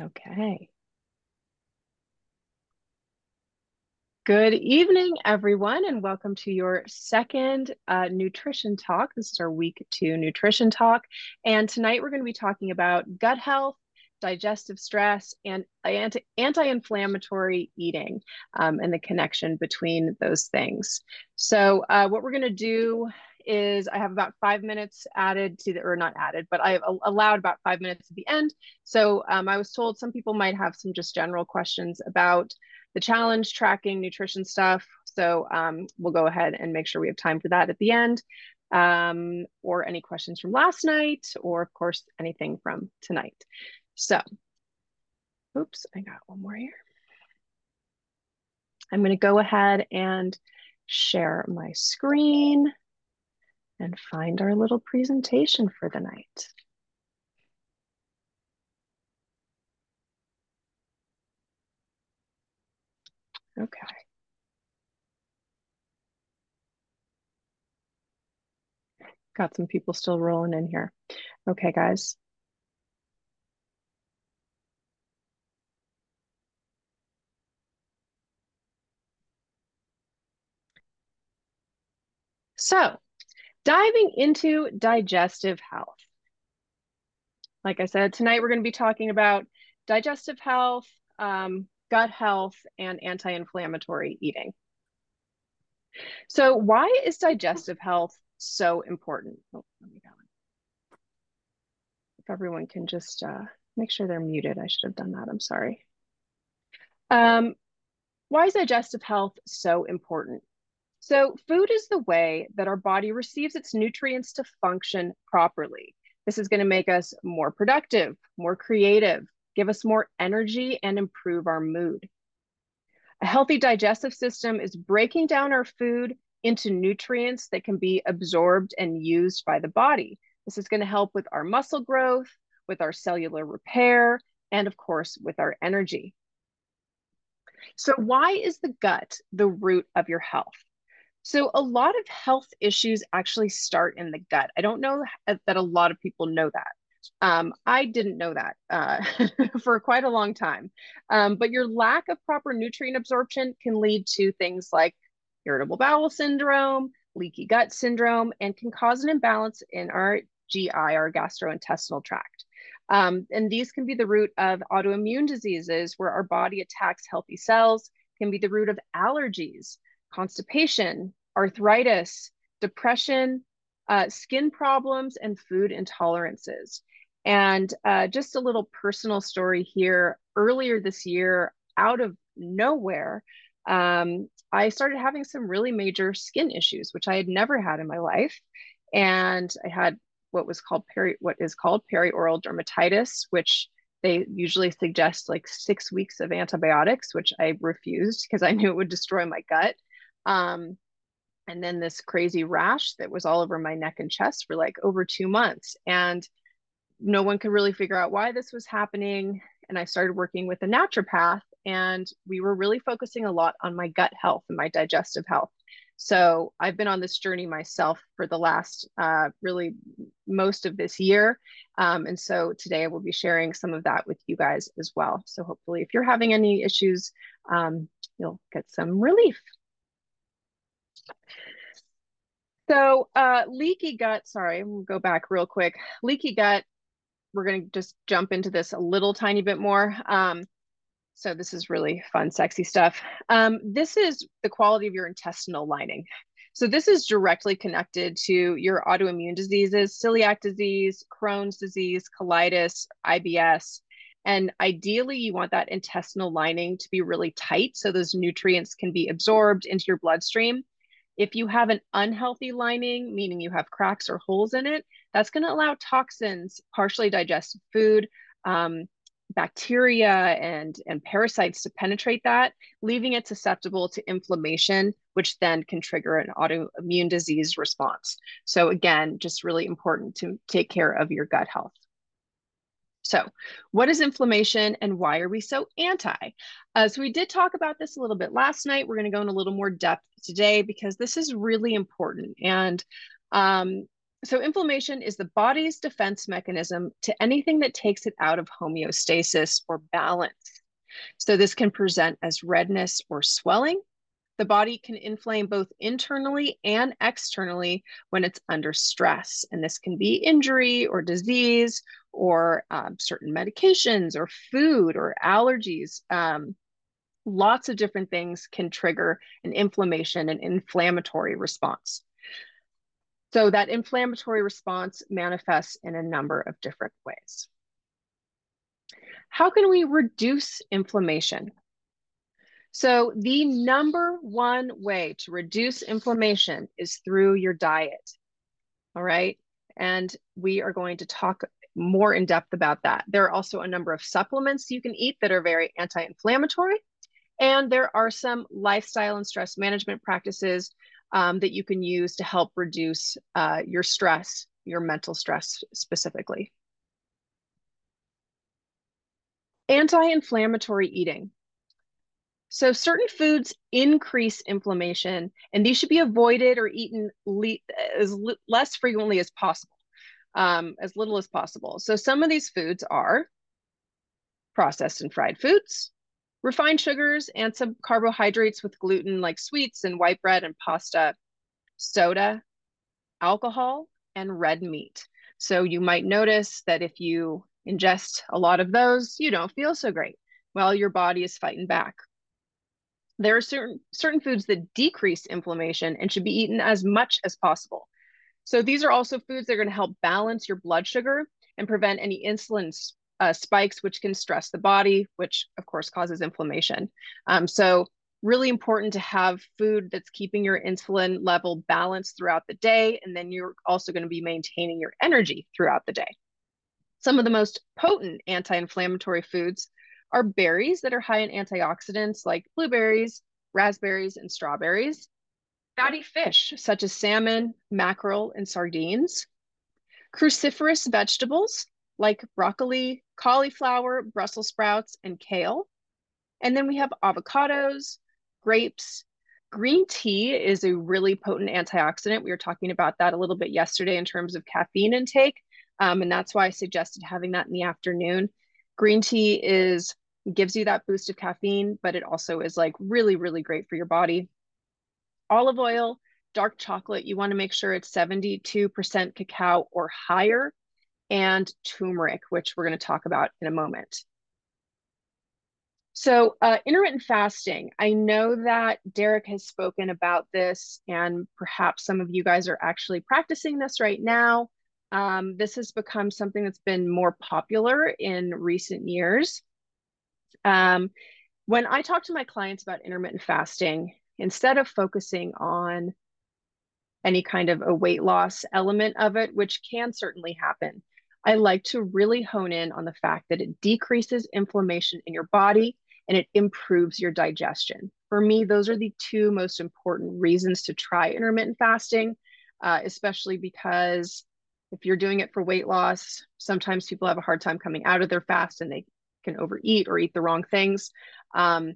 Okay. Good evening, everyone, and welcome to your second uh, nutrition talk. This is our week two nutrition talk. And tonight we're going to be talking about gut health, digestive stress, and anti inflammatory eating um, and the connection between those things. So, uh, what we're going to do is I have about five minutes added to the, or not added, but I've allowed about five minutes at the end. So um, I was told some people might have some just general questions about the challenge tracking nutrition stuff. So um, we'll go ahead and make sure we have time for that at the end. Um, or any questions from last night, or of course, anything from tonight. So, oops, I got one more here. I'm going to go ahead and share my screen and find our little presentation for the night. Okay. Got some people still rolling in here. Okay, guys. So diving into digestive health. Like I said, tonight we're going to be talking about digestive health, um, gut health, and anti inflammatory eating. So, why is digestive health so important? Oh, if everyone can just uh, make sure they're muted, I should have done that. I'm sorry. Um, why is digestive health so important? So, food is the way that our body receives its nutrients to function properly. This is going to make us more productive, more creative, give us more energy, and improve our mood. A healthy digestive system is breaking down our food into nutrients that can be absorbed and used by the body. This is going to help with our muscle growth, with our cellular repair, and of course, with our energy. So, why is the gut the root of your health? So, a lot of health issues actually start in the gut. I don't know that a lot of people know that. Um, I didn't know that uh, for quite a long time. Um, but your lack of proper nutrient absorption can lead to things like irritable bowel syndrome, leaky gut syndrome, and can cause an imbalance in our GI, our gastrointestinal tract. Um, and these can be the root of autoimmune diseases where our body attacks healthy cells, can be the root of allergies, constipation, arthritis, depression, uh, skin problems, and food intolerances. And uh, just a little personal story here. Earlier this year, out of nowhere, um, I started having some really major skin issues, which I had never had in my life. And I had what was called peri, what is called perioral dermatitis, which they usually suggest like six weeks of antibiotics, which I refused because I knew it would destroy my gut. Um, and then this crazy rash that was all over my neck and chest for like over two months. And no one could really figure out why this was happening. And I started working with a naturopath, and we were really focusing a lot on my gut health and my digestive health. So I've been on this journey myself for the last uh, really most of this year. Um, and so today I will be sharing some of that with you guys as well. So hopefully, if you're having any issues, um, you'll get some relief. So uh, leaky gut, sorry, we'll go back real quick. Leaky gut, we're going to just jump into this a little tiny bit more. Um, so this is really fun, sexy stuff. Um, this is the quality of your intestinal lining. So this is directly connected to your autoimmune diseases, celiac disease, Crohn's disease, colitis, IBS. And ideally, you want that intestinal lining to be really tight so those nutrients can be absorbed into your bloodstream if you have an unhealthy lining, meaning you have cracks or holes in it, that's going to allow toxins, partially digested food, um, bacteria and, and parasites to penetrate that, leaving it susceptible to inflammation, which then can trigger an autoimmune disease response. So, again, just really important to take care of your gut health. So, what is inflammation and why are we so anti? Uh, so, we did talk about this a little bit last night. We're going to go in a little more depth today because this is really important. And um, so inflammation is the body's defense mechanism to anything that takes it out of homeostasis or balance. So this can present as redness or swelling. The body can inflame both internally and externally when it's under stress. And this can be injury or disease or um, certain medications or food or allergies. Um, lots of different things can trigger an inflammation and inflammatory response. So that inflammatory response manifests in a number of different ways. How can we reduce inflammation? So the number one way to reduce inflammation is through your diet. All right. And we are going to talk more in depth about that. There are also a number of supplements you can eat that are very anti-inflammatory. And there are some lifestyle and stress management practices um, that you can use to help reduce uh, your stress, your mental stress specifically. Anti-inflammatory eating. So certain foods increase inflammation and these should be avoided or eaten as less frequently as possible, um, as little as possible. So some of these foods are processed and fried foods, refined sugars and some carbohydrates with gluten like sweets and white bread and pasta, soda, alcohol, and red meat. So you might notice that if you ingest a lot of those, you don't feel so great. Well, your body is fighting back. There are certain, certain foods that decrease inflammation and should be eaten as much as possible. So these are also foods that are going to help balance your blood sugar and prevent any insulin uh, spikes, which can stress the body, which of course causes inflammation. Um, so really important to have food that's keeping your insulin level balanced throughout the day. And then you're also going to be maintaining your energy throughout the day. Some of the most potent anti-inflammatory foods are berries that are high in antioxidants like blueberries, raspberries, and strawberries. Fatty fish such as salmon, mackerel, and sardines. Cruciferous vegetables like broccoli, cauliflower, Brussels sprouts, and kale. And then we have avocados, grapes. Green tea is a really potent antioxidant. We were talking about that a little bit yesterday in terms of caffeine intake. Um, and that's why I suggested having that in the afternoon. Green tea is gives you that boost of caffeine, but it also is like really, really great for your body. Olive oil, dark chocolate, you want to make sure it's 72% cacao or higher and turmeric, which we're going to talk about in a moment. So, uh, intermittent fasting, I know that Derek has spoken about this, and perhaps some of you guys are actually practicing this right now. Um, this has become something that's been more popular in recent years. Um, when I talk to my clients about intermittent fasting, instead of focusing on any kind of a weight loss element of it, which can certainly happen, I like to really hone in on the fact that it decreases inflammation in your body and it improves your digestion. For me, those are the two most important reasons to try intermittent fasting, uh, especially because if you're doing it for weight loss, sometimes people have a hard time coming out of their fast and they can overeat or eat the wrong things. Um,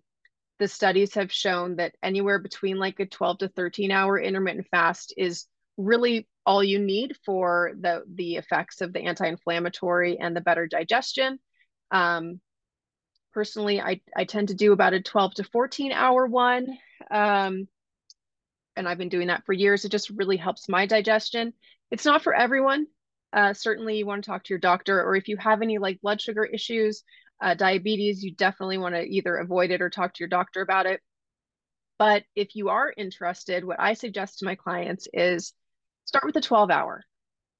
the studies have shown that anywhere between like a 12 to 13 hour intermittent fast is really all you need for the the effects of the anti-inflammatory and the better digestion. Um, personally, I, I tend to do about a 12 to 14 hour one. Um, and I've been doing that for years. It just really helps my digestion. It's not for everyone. Uh, certainly you want to talk to your doctor or if you have any like blood sugar issues, uh, diabetes, you definitely want to either avoid it or talk to your doctor about it. But if you are interested, what I suggest to my clients is start with a 12 hour.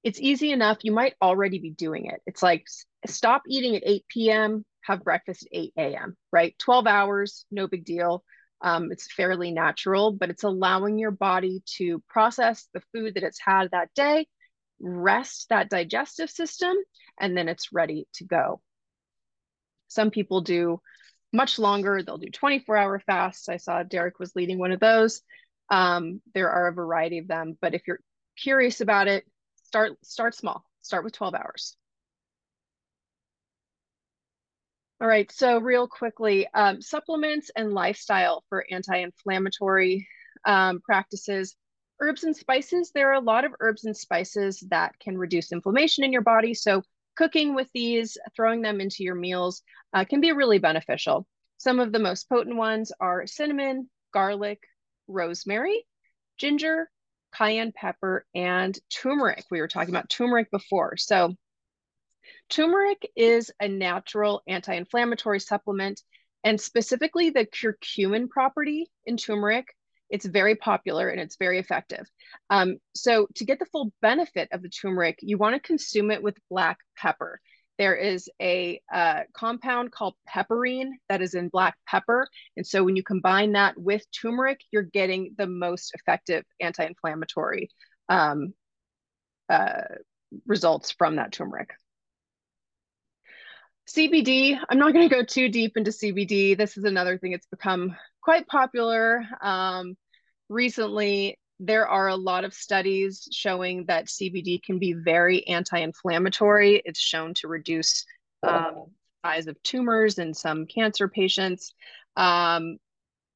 It's easy enough. You might already be doing it. It's like stop eating at 8 p.m., have breakfast at 8 a.m., right? 12 hours, no big deal. Um, it's fairly natural, but it's allowing your body to process the food that it's had that day, rest that digestive system, and then it's ready to go. Some people do much longer, they'll do 24 hour fasts. I saw Derek was leading one of those. Um, there are a variety of them, but if you're curious about it, start start small. Start with 12 hours. All right, so real quickly, um, supplements and lifestyle for anti-inflammatory um, practices. herbs and spices, there are a lot of herbs and spices that can reduce inflammation in your body. So cooking with these, throwing them into your meals uh, can be really beneficial. Some of the most potent ones are cinnamon, garlic, rosemary, ginger, cayenne pepper, and turmeric. We were talking about turmeric before. So turmeric is a natural anti-inflammatory supplement and specifically the curcumin property in turmeric it's very popular and it's very effective. Um, so to get the full benefit of the turmeric, you want to consume it with black pepper. There is a uh, compound called piperine that is in black pepper. And so when you combine that with turmeric, you're getting the most effective anti-inflammatory um, uh, results from that turmeric. CBD, I'm not going to go too deep into CBD. This is another thing it's become quite popular. Um, recently there are a lot of studies showing that CBD can be very anti-inflammatory. It's shown to reduce um, size of tumors in some cancer patients. Um,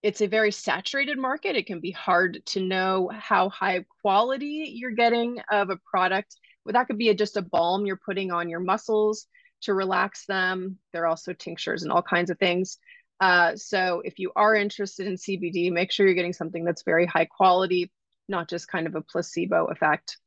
it's a very saturated market. It can be hard to know how high quality you're getting of a product. Well, that could be a, just a balm you're putting on your muscles to relax them. There are also tinctures and all kinds of things. Uh, so if you are interested in CBD, make sure you're getting something that's very high quality, not just kind of a placebo effect.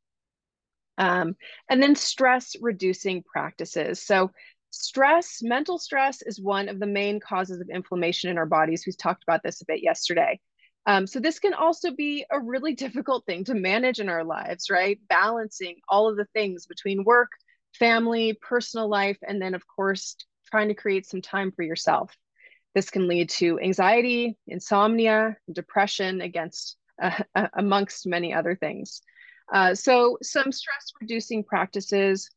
Um, and then stress reducing practices. So stress, mental stress is one of the main causes of inflammation in our bodies. We talked about this a bit yesterday. Um, so this can also be a really difficult thing to manage in our lives, right? Balancing all of the things between work, family, personal life, and then of course, trying to create some time for yourself. This can lead to anxiety, insomnia, depression, against uh, amongst many other things. Uh, so some stress reducing practices,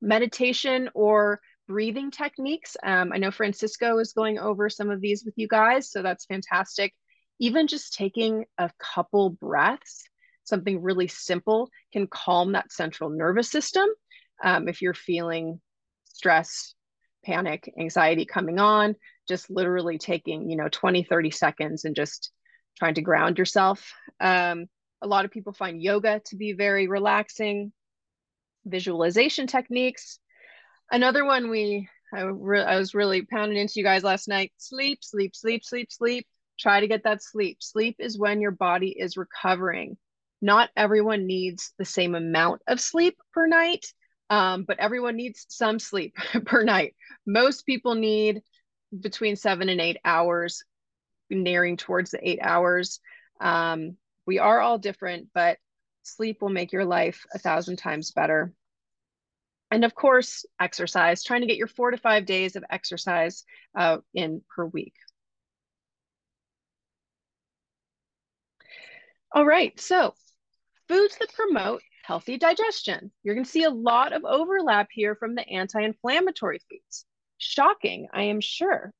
meditation or breathing techniques. Um, I know Francisco is going over some of these with you guys, so that's fantastic. Even just taking a couple breaths, something really simple, can calm that central nervous system. Um, if you're feeling stress, panic, anxiety coming on, just literally taking, you know, 20, 30 seconds and just trying to ground yourself. Um, a lot of people find yoga to be very relaxing. Visualization techniques. Another one we, I, re- I was really pounding into you guys last night sleep, sleep, sleep, sleep, sleep. Try to get that sleep. Sleep is when your body is recovering. Not everyone needs the same amount of sleep per night, um, but everyone needs some sleep per night. Most people need between seven and eight hours, nearing towards the eight hours. Um, we are all different, but sleep will make your life a thousand times better. And of course, exercise, trying to get your four to five days of exercise uh, in per week. All right, so foods that promote healthy digestion. You're to see a lot of overlap here from the anti-inflammatory foods. Shocking, I am sure.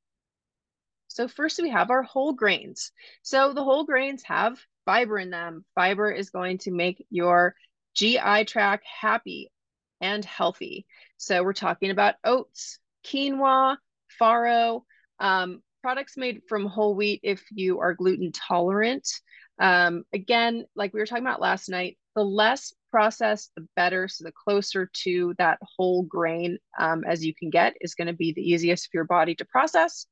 So first we have our whole grains. So the whole grains have fiber in them. Fiber is going to make your GI tract happy and healthy. So we're talking about oats, quinoa, farro, um, products made from whole wheat if you are gluten tolerant. Um, again, like we were talking about last night, the less processed, the better. So the closer to that whole grain um, as you can get is going to be the easiest for your body to process.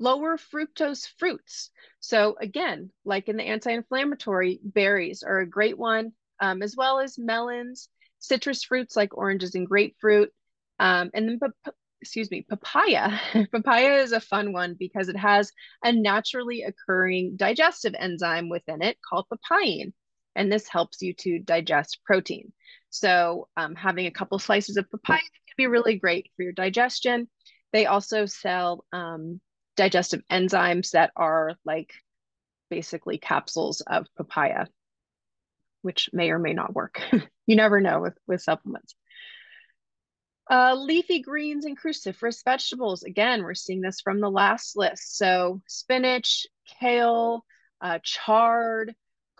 Lower fructose fruits. So again, like in the anti-inflammatory, berries are a great one, um, as well as melons, citrus fruits like oranges and grapefruit, um, and then excuse me, papaya. papaya is a fun one because it has a naturally occurring digestive enzyme within it called papain and this helps you to digest protein. So um, having a couple slices of papaya can be really great for your digestion. They also sell um, digestive enzymes that are like basically capsules of papaya, which may or may not work. you never know with, with supplements. Uh, leafy greens and cruciferous vegetables. Again, we're seeing this from the last list. So spinach, kale, uh, chard,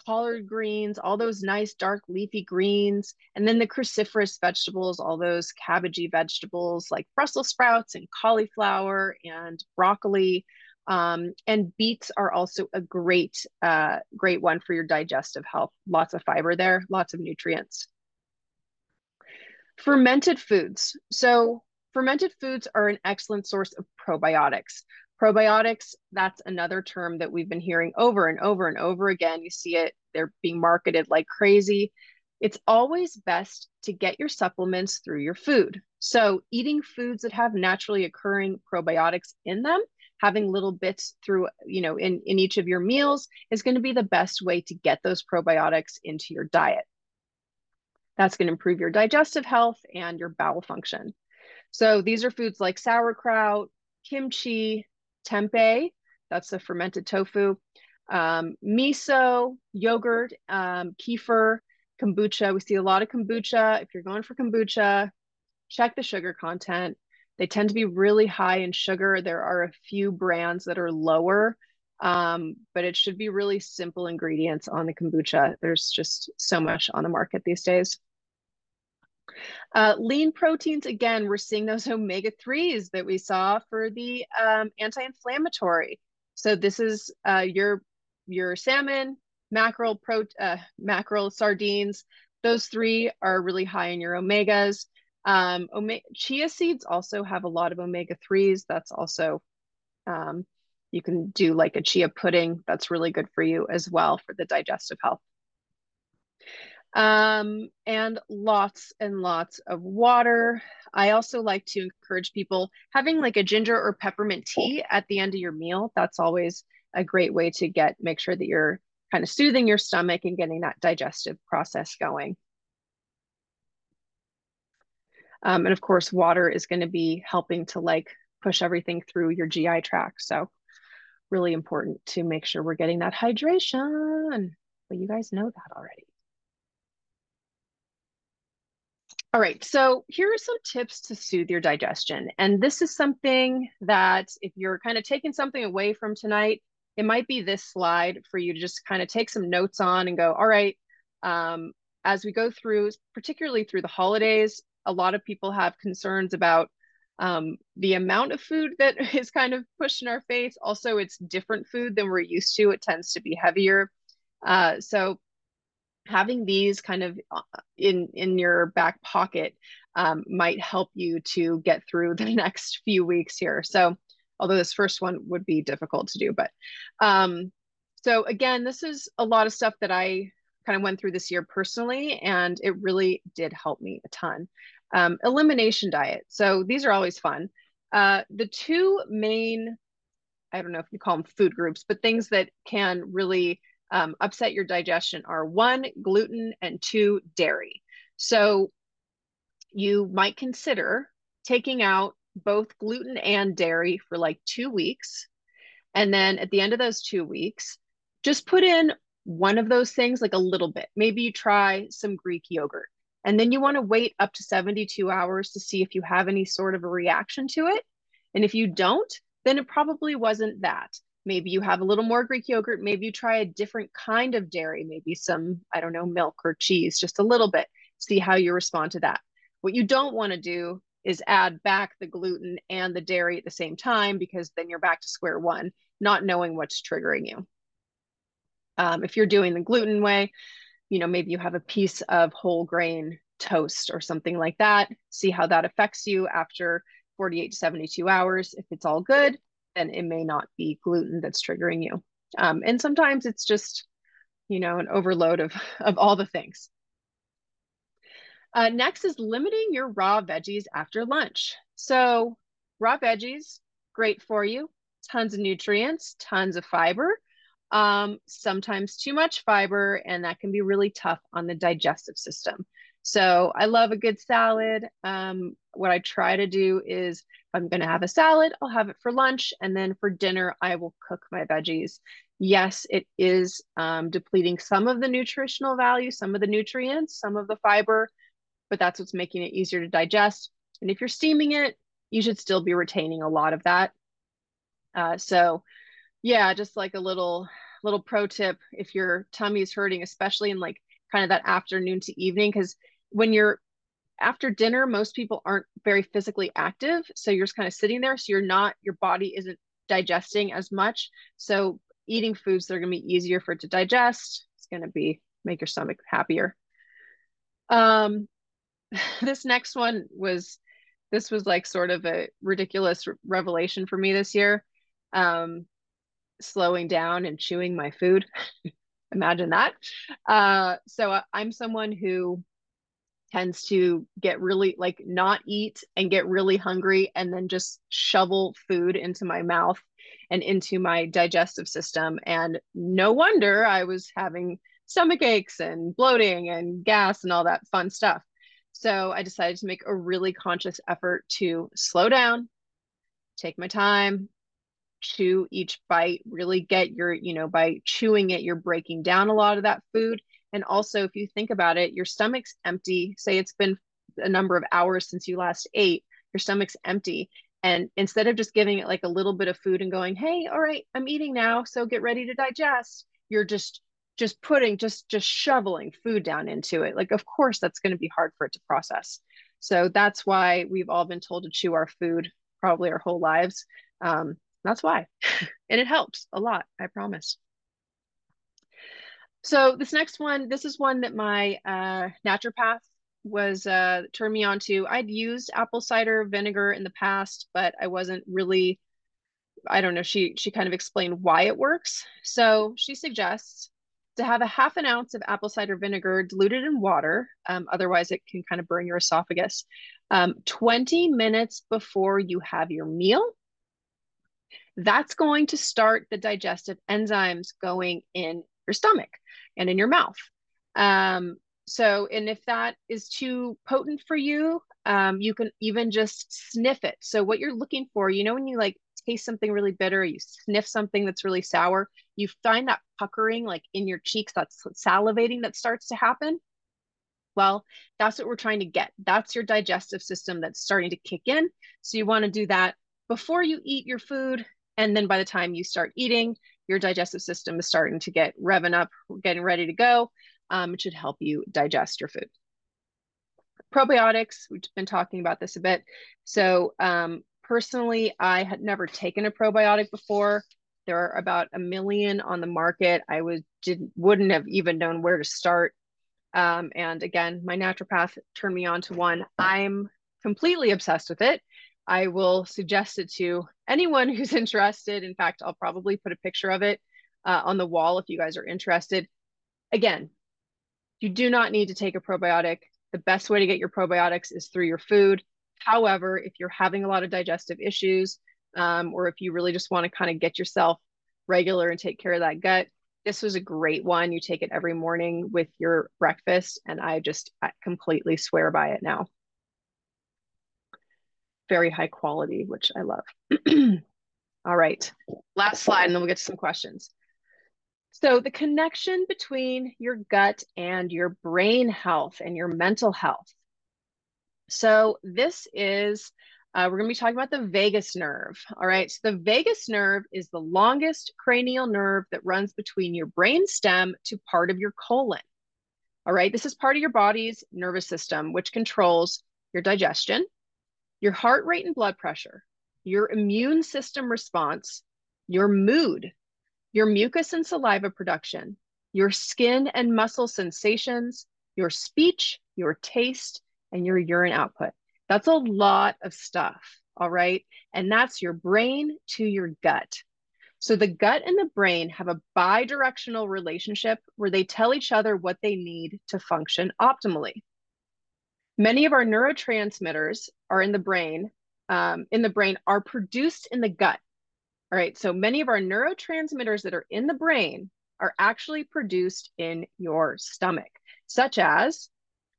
collard greens, all those nice dark leafy greens, and then the cruciferous vegetables, all those cabbagey vegetables like Brussels sprouts and cauliflower and broccoli. Um, and beets are also a great, uh, great one for your digestive health. Lots of fiber there, lots of nutrients. Fermented foods. So fermented foods are an excellent source of probiotics. Probiotics, that's another term that we've been hearing over and over and over again. You see it, they're being marketed like crazy. It's always best to get your supplements through your food. So, eating foods that have naturally occurring probiotics in them, having little bits through, you know, in, in each of your meals is going to be the best way to get those probiotics into your diet. That's going to improve your digestive health and your bowel function. So, these are foods like sauerkraut, kimchi, tempeh, that's the fermented tofu, um, miso, yogurt, um, kefir, kombucha. We see a lot of kombucha. If you're going for kombucha, check the sugar content. They tend to be really high in sugar. There are a few brands that are lower, um, but it should be really simple ingredients on the kombucha. There's just so much on the market these days. Uh, lean proteins, again, we're seeing those omega-3s that we saw for the um, anti-inflammatory. So this is uh, your, your salmon, mackerel, pro, uh, mackerel, sardines. Those three are really high in your omegas. Um, omega, chia seeds also have a lot of omega-3s. That's also, um, you can do like a chia pudding. That's really good for you as well for the digestive health um, and lots and lots of water. I also like to encourage people having like a ginger or peppermint tea at the end of your meal. That's always a great way to get make sure that you're kind of soothing your stomach and getting that digestive process going. Um, and of course, water is going to be helping to like push everything through your GI tract. So really important to make sure we're getting that hydration. But you guys know that already. All right, so here are some tips to soothe your digestion. And this is something that if you're kind of taking something away from tonight, it might be this slide for you to just kind of take some notes on and go, all right, um, as we go through, particularly through the holidays, a lot of people have concerns about um, the amount of food that is kind of pushed in our face. Also, it's different food than we're used to. It tends to be heavier. Uh, so having these kind of uh, in in your back pocket um, might help you to get through the next few weeks here. So, although this first one would be difficult to do, but um, so again, this is a lot of stuff that I kind of went through this year personally, and it really did help me a ton. Um, elimination diet. So these are always fun. Uh, the two main, I don't know if you call them food groups, but things that can really um, upset your digestion are one, gluten, and two, dairy. So you might consider taking out both gluten and dairy for like two weeks. And then at the end of those two weeks, just put in one of those things, like a little bit. Maybe you try some Greek yogurt. And then you want to wait up to 72 hours to see if you have any sort of a reaction to it. And if you don't, then it probably wasn't that. Maybe you have a little more Greek yogurt. Maybe you try a different kind of dairy, maybe some, I don't know, milk or cheese, just a little bit. See how you respond to that. What you don't want to do is add back the gluten and the dairy at the same time because then you're back to square one, not knowing what's triggering you. Um, if you're doing the gluten way, you know, maybe you have a piece of whole grain toast or something like that. See how that affects you after 48 to 72 hours. If it's all good, then it may not be gluten that's triggering you. Um, and sometimes it's just, you know, an overload of, of all the things. Uh, next is limiting your raw veggies after lunch. So raw veggies, great for you, tons of nutrients, tons of fiber, um, sometimes too much fiber, and that can be really tough on the digestive system. So I love a good salad. Um, what I try to do is I'm going to have a salad, I'll have it for lunch. And then for dinner, I will cook my veggies. Yes, it is um, depleting some of the nutritional value, some of the nutrients, some of the fiber, but that's what's making it easier to digest. And if you're steaming it, you should still be retaining a lot of that. Uh, so yeah, just like a little little pro tip if your tummy is hurting, especially in like kind of that afternoon to evening, because when you're after dinner, most people aren't very physically active. So you're just kind of sitting there. So you're not, your body isn't digesting as much. So eating foods that are going to be easier for it to digest. It's going to be make your stomach happier. Um, this next one was this was like sort of a ridiculous revelation for me this year. Um, slowing down and chewing my food. Imagine that. Uh, so I'm someone who tends to get really like not eat and get really hungry and then just shovel food into my mouth and into my digestive system. And no wonder I was having stomach aches and bloating and gas and all that fun stuff. So I decided to make a really conscious effort to slow down, take my time, chew each bite, really get your, you know, by chewing it, you're breaking down a lot of that food and also, if you think about it, your stomach's empty. Say it's been a number of hours since you last ate, your stomach's empty. And instead of just giving it like a little bit of food and going, hey, all right, I'm eating now, so get ready to digest, you're just just putting just just shoveling food down into it. Like of course that's going to be hard for it to process. So that's why we've all been told to chew our food probably our whole lives. Um, that's why. And it helps a lot i promise so this next one, this is one that my uh, naturopath was uh, turned me on to. I'd used apple cider vinegar in the past, but I wasn't really, I don't know, she, she kind of explained why it works. So she suggests to have a half an ounce of apple cider vinegar diluted in water. Um, otherwise, it can kind of burn your esophagus. Um, 20 minutes before you have your meal. That's going to start the digestive enzymes going in your stomach and in your mouth. Um, so, and if that is too potent for you, um, you can even just sniff it. So, what you're looking for, you know, when you like taste something really bitter, you sniff something that's really sour, you find that puckering like in your cheeks, that's salivating that starts to happen. Well, that's what we're trying to get. That's your digestive system that's starting to kick in. So, you want to do that before you eat your food. And then by the time you start eating, your digestive system is starting to get revving up, getting ready to go. Um, it should help you digest your food. Probiotics, we've been talking about this a bit. So um, personally, I had never taken a probiotic before. There are about a million on the market. I was didn't wouldn't have even known where to start. Um, and again, my naturopath turned me on to one. I'm completely obsessed with it. I will suggest it to anyone who's interested. In fact, I'll probably put a picture of it uh, on the wall if you guys are interested. Again, you do not need to take a probiotic. The best way to get your probiotics is through your food. However, if you're having a lot of digestive issues, um, or if you really just want to kind of get yourself regular and take care of that gut, this was a great one. You take it every morning with your breakfast, and I just I completely swear by it now very high quality, which I love. All right, last slide, and then we'll get to some questions. So the connection between your gut and your brain health and your mental health. So this is, uh, we're gonna be talking about the vagus nerve. All right, so the vagus nerve is the longest cranial nerve that runs between your brain stem to part of your colon. All right, this is part of your body's nervous system, which controls your digestion, your heart rate and blood pressure, your immune system response, your mood, your mucus and saliva production, your skin and muscle sensations, your speech, your taste, and your urine output. That's a lot of stuff, all right? And that's your brain to your gut. So the gut and the brain have a bi-directional relationship where they tell each other what they need to function optimally. Many of our neurotransmitters are in the brain, um, in the brain are produced in the gut. All right, so many of our neurotransmitters that are in the brain are actually produced in your stomach, such as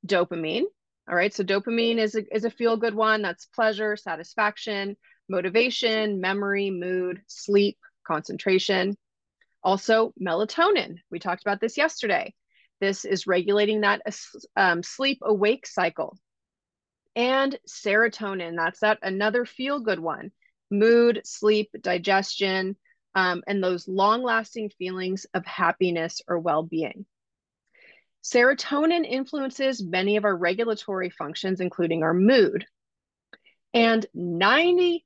dopamine. All right, so dopamine is a, is a feel good one. That's pleasure, satisfaction, motivation, memory, mood, sleep, concentration. Also, melatonin. We talked about this yesterday. This is regulating that um, sleep awake cycle. And serotonin, that's that another feel good one. Mood, sleep, digestion, um, and those long lasting feelings of happiness or well being. Serotonin influences many of our regulatory functions, including our mood. And 90%,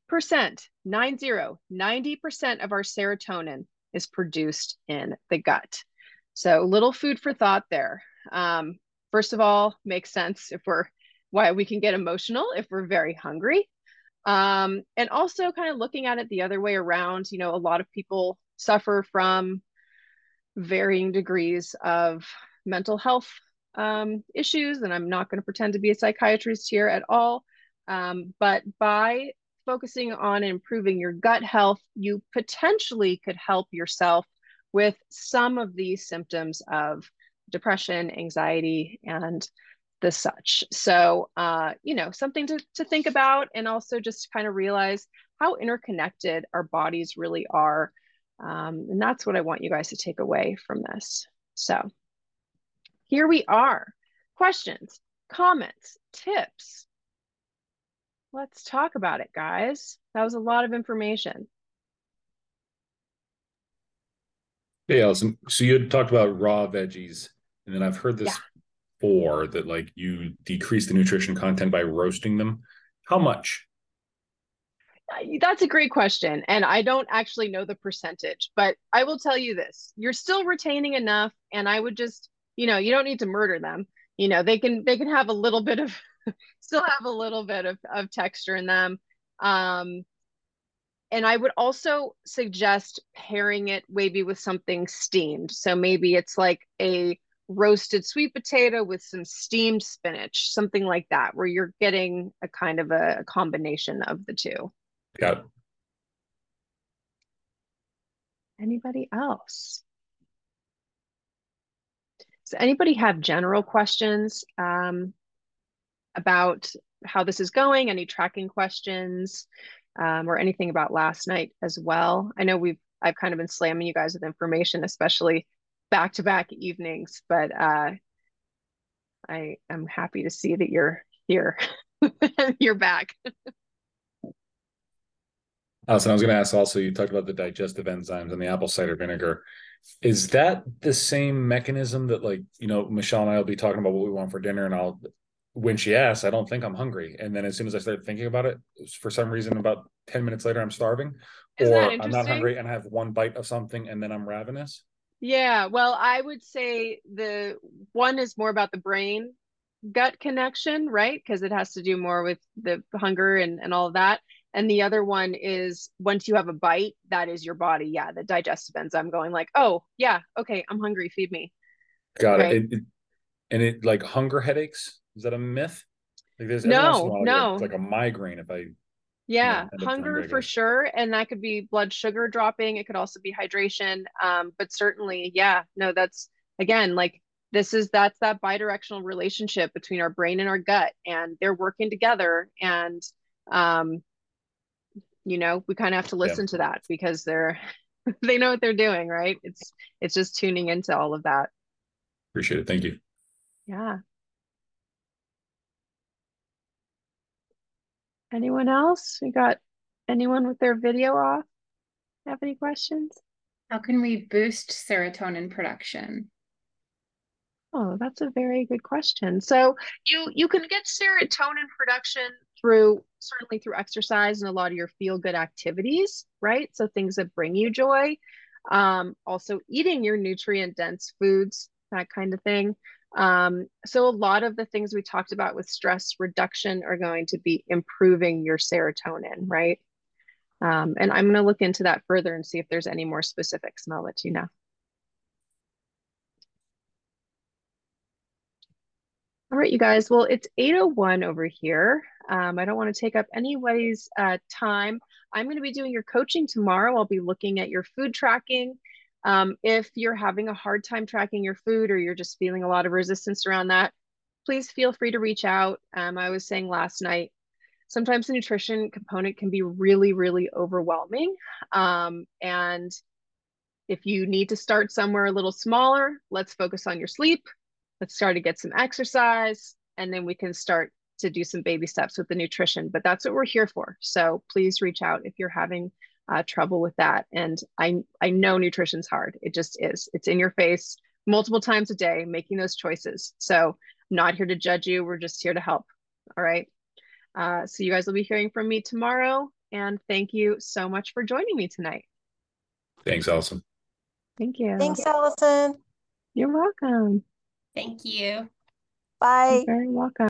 90, 90% of our serotonin is produced in the gut. So little food for thought there. Um, first of all, makes sense if we're why we can get emotional if we're very hungry. Um, and also kind of looking at it the other way around, you know, a lot of people suffer from varying degrees of mental health um, issues, and I'm not going to pretend to be a psychiatrist here at all. Um, but by focusing on improving your gut health, you potentially could help yourself with some of these symptoms of depression, anxiety, and the such. So, uh, you know, something to, to think about and also just kind of realize how interconnected our bodies really are. Um, and that's what I want you guys to take away from this. So, here we are. Questions, comments, tips. Let's talk about it, guys. That was a lot of information. Hey, Allison. So you had talked about raw veggies, and then I've heard this yeah. before that like you decrease the nutrition content by roasting them. How much? That's a great question. And I don't actually know the percentage, but I will tell you this you're still retaining enough. And I would just you know you don't need to murder them you know they can they can have a little bit of still have a little bit of, of texture in them um and i would also suggest pairing it maybe with something steamed. So maybe it's like a roasted sweet potato with some steamed spinach something like that where you're getting a kind of a, a combination of the two. Yeah anybody else? Does anybody have general questions um, about how this is going? Any tracking questions um, or anything about last night as well? I know we've I've kind of been slamming you guys with information, especially back to back evenings, but uh, I am happy to see that you're here. you're back. Allison, I was going to ask also, you talked about the digestive enzymes and the apple cider vinegar. Is that the same mechanism that like, you know, Michelle and I will be talking about what we want for dinner and I'll when she asks, I don't think I'm hungry. And then as soon as I start thinking about it, for some reason about 10 minutes later I'm starving. Is or I'm not hungry and I have one bite of something and then I'm ravenous. Yeah, well, I would say the one is more about the brain gut connection, right? Because it has to do more with the hunger and, and all of that. And the other one is once you have a bite, that is your body. Yeah, the digestive enzyme going like, oh yeah, okay, I'm hungry, feed me. Got right? it. it. And it like hunger headaches. Is that a myth? Like there's no, no, it's like a migraine if I. Yeah, you know, hunger for sure, and that could be blood sugar dropping. It could also be hydration. Um, but certainly, yeah, no, that's again like this is that's that bidirectional relationship between our brain and our gut, and they're working together. And um, you know we kind of have to listen yeah. to that because they're they know what they're doing right it's it's just tuning into all of that appreciate it thank you yeah anyone else we got anyone with their video off have any questions how can we boost serotonin production oh that's a very good question so you you can get serotonin production through certainly through exercise and a lot of your feel good activities, right? So things that bring you joy. Um, also eating your nutrient dense foods, that kind of thing. Um, so a lot of the things we talked about with stress reduction are going to be improving your serotonin, right? Um, and I'm going to look into that further and see if there's any more specifics, and I'll let you know. All right, you guys. Well, it's 8.01 over here. Um, I don't want to take up anybody's uh, time. I'm going to be doing your coaching tomorrow. I'll be looking at your food tracking. Um, if you're having a hard time tracking your food or you're just feeling a lot of resistance around that, please feel free to reach out. Um, I was saying last night, sometimes the nutrition component can be really, really overwhelming. Um, and if you need to start somewhere a little smaller, let's focus on your sleep let's start to get some exercise and then we can start to do some baby steps with the nutrition but that's what we're here for so please reach out if you're having uh, trouble with that. And I I know nutrition's hard. It just is. It's in your face multiple times a day, making those choices. So not here to judge you. We're just here to help. All right. Uh, so you guys will be hearing from me tomorrow. And thank you so much for joining me tonight. Thanks, Allison. Thank you. Thanks, Allison. You're welcome. Thank you. Bye. You're very welcome.